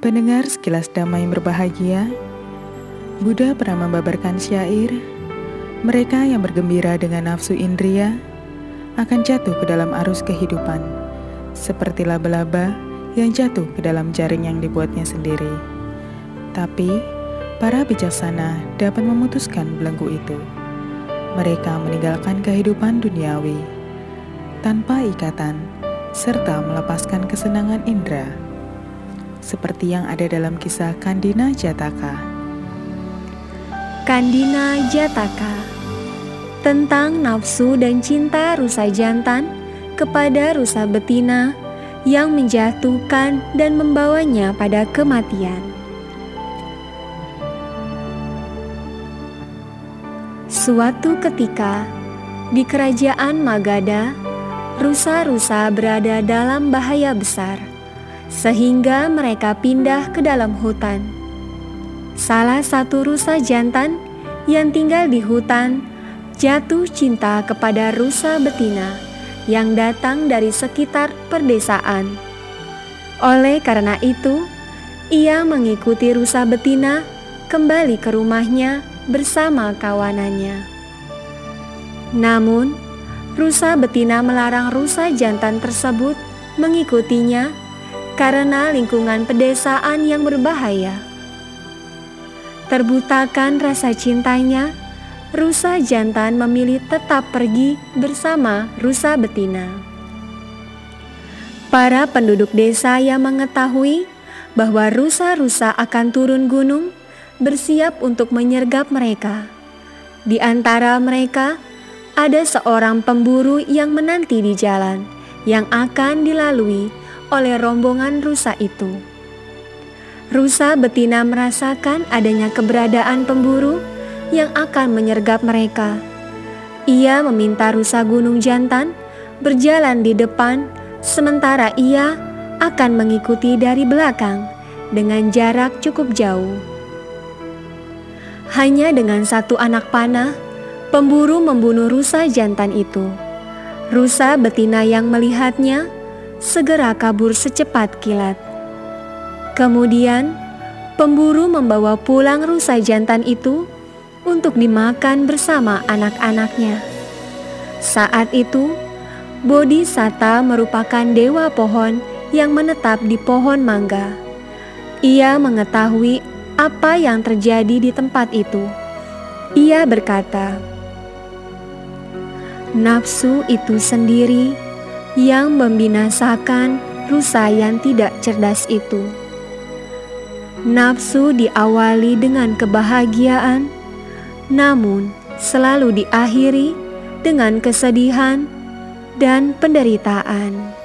Pendengar sekilas damai berbahagia, Buddha pernah membabarkan syair, mereka yang bergembira dengan nafsu indria akan jatuh ke dalam arus kehidupan, seperti laba-laba yang jatuh ke dalam jaring yang dibuatnya sendiri. Tapi, para bijaksana dapat memutuskan belenggu itu. Mereka meninggalkan kehidupan duniawi tanpa ikatan serta melepaskan kesenangan indera seperti yang ada dalam kisah Kandina Jataka. Kandina Jataka tentang nafsu dan cinta rusa jantan kepada rusa betina yang menjatuhkan dan membawanya pada kematian. Suatu ketika di kerajaan Magadha, rusa-rusa berada dalam bahaya besar sehingga mereka pindah ke dalam hutan. Salah satu rusa jantan yang tinggal di hutan jatuh cinta kepada rusa betina yang datang dari sekitar perdesaan. Oleh karena itu, ia mengikuti rusa betina kembali ke rumahnya bersama kawanannya. Namun, rusa betina melarang rusa jantan tersebut mengikutinya karena lingkungan pedesaan yang berbahaya. Terbutakan rasa cintanya, rusa jantan memilih tetap pergi bersama rusa betina. Para penduduk desa yang mengetahui bahwa rusa-rusa akan turun gunung bersiap untuk menyergap mereka. Di antara mereka ada seorang pemburu yang menanti di jalan yang akan dilalui oleh rombongan rusa itu. Rusa betina merasakan adanya keberadaan pemburu yang akan menyergap mereka. Ia meminta rusa gunung jantan berjalan di depan, sementara ia akan mengikuti dari belakang dengan jarak cukup jauh. Hanya dengan satu anak panah, pemburu membunuh rusa jantan itu. Rusa betina yang melihatnya segera kabur secepat kilat. Kemudian, pemburu membawa pulang rusa jantan itu untuk dimakan bersama anak-anaknya. Saat itu, Bodhisatta merupakan dewa pohon yang menetap di pohon mangga. Ia mengetahui apa yang terjadi di tempat itu. Ia berkata, "Nafsu itu sendiri." Yang membinasakan rusa yang tidak cerdas itu. Nafsu diawali dengan kebahagiaan, namun selalu diakhiri dengan kesedihan dan penderitaan.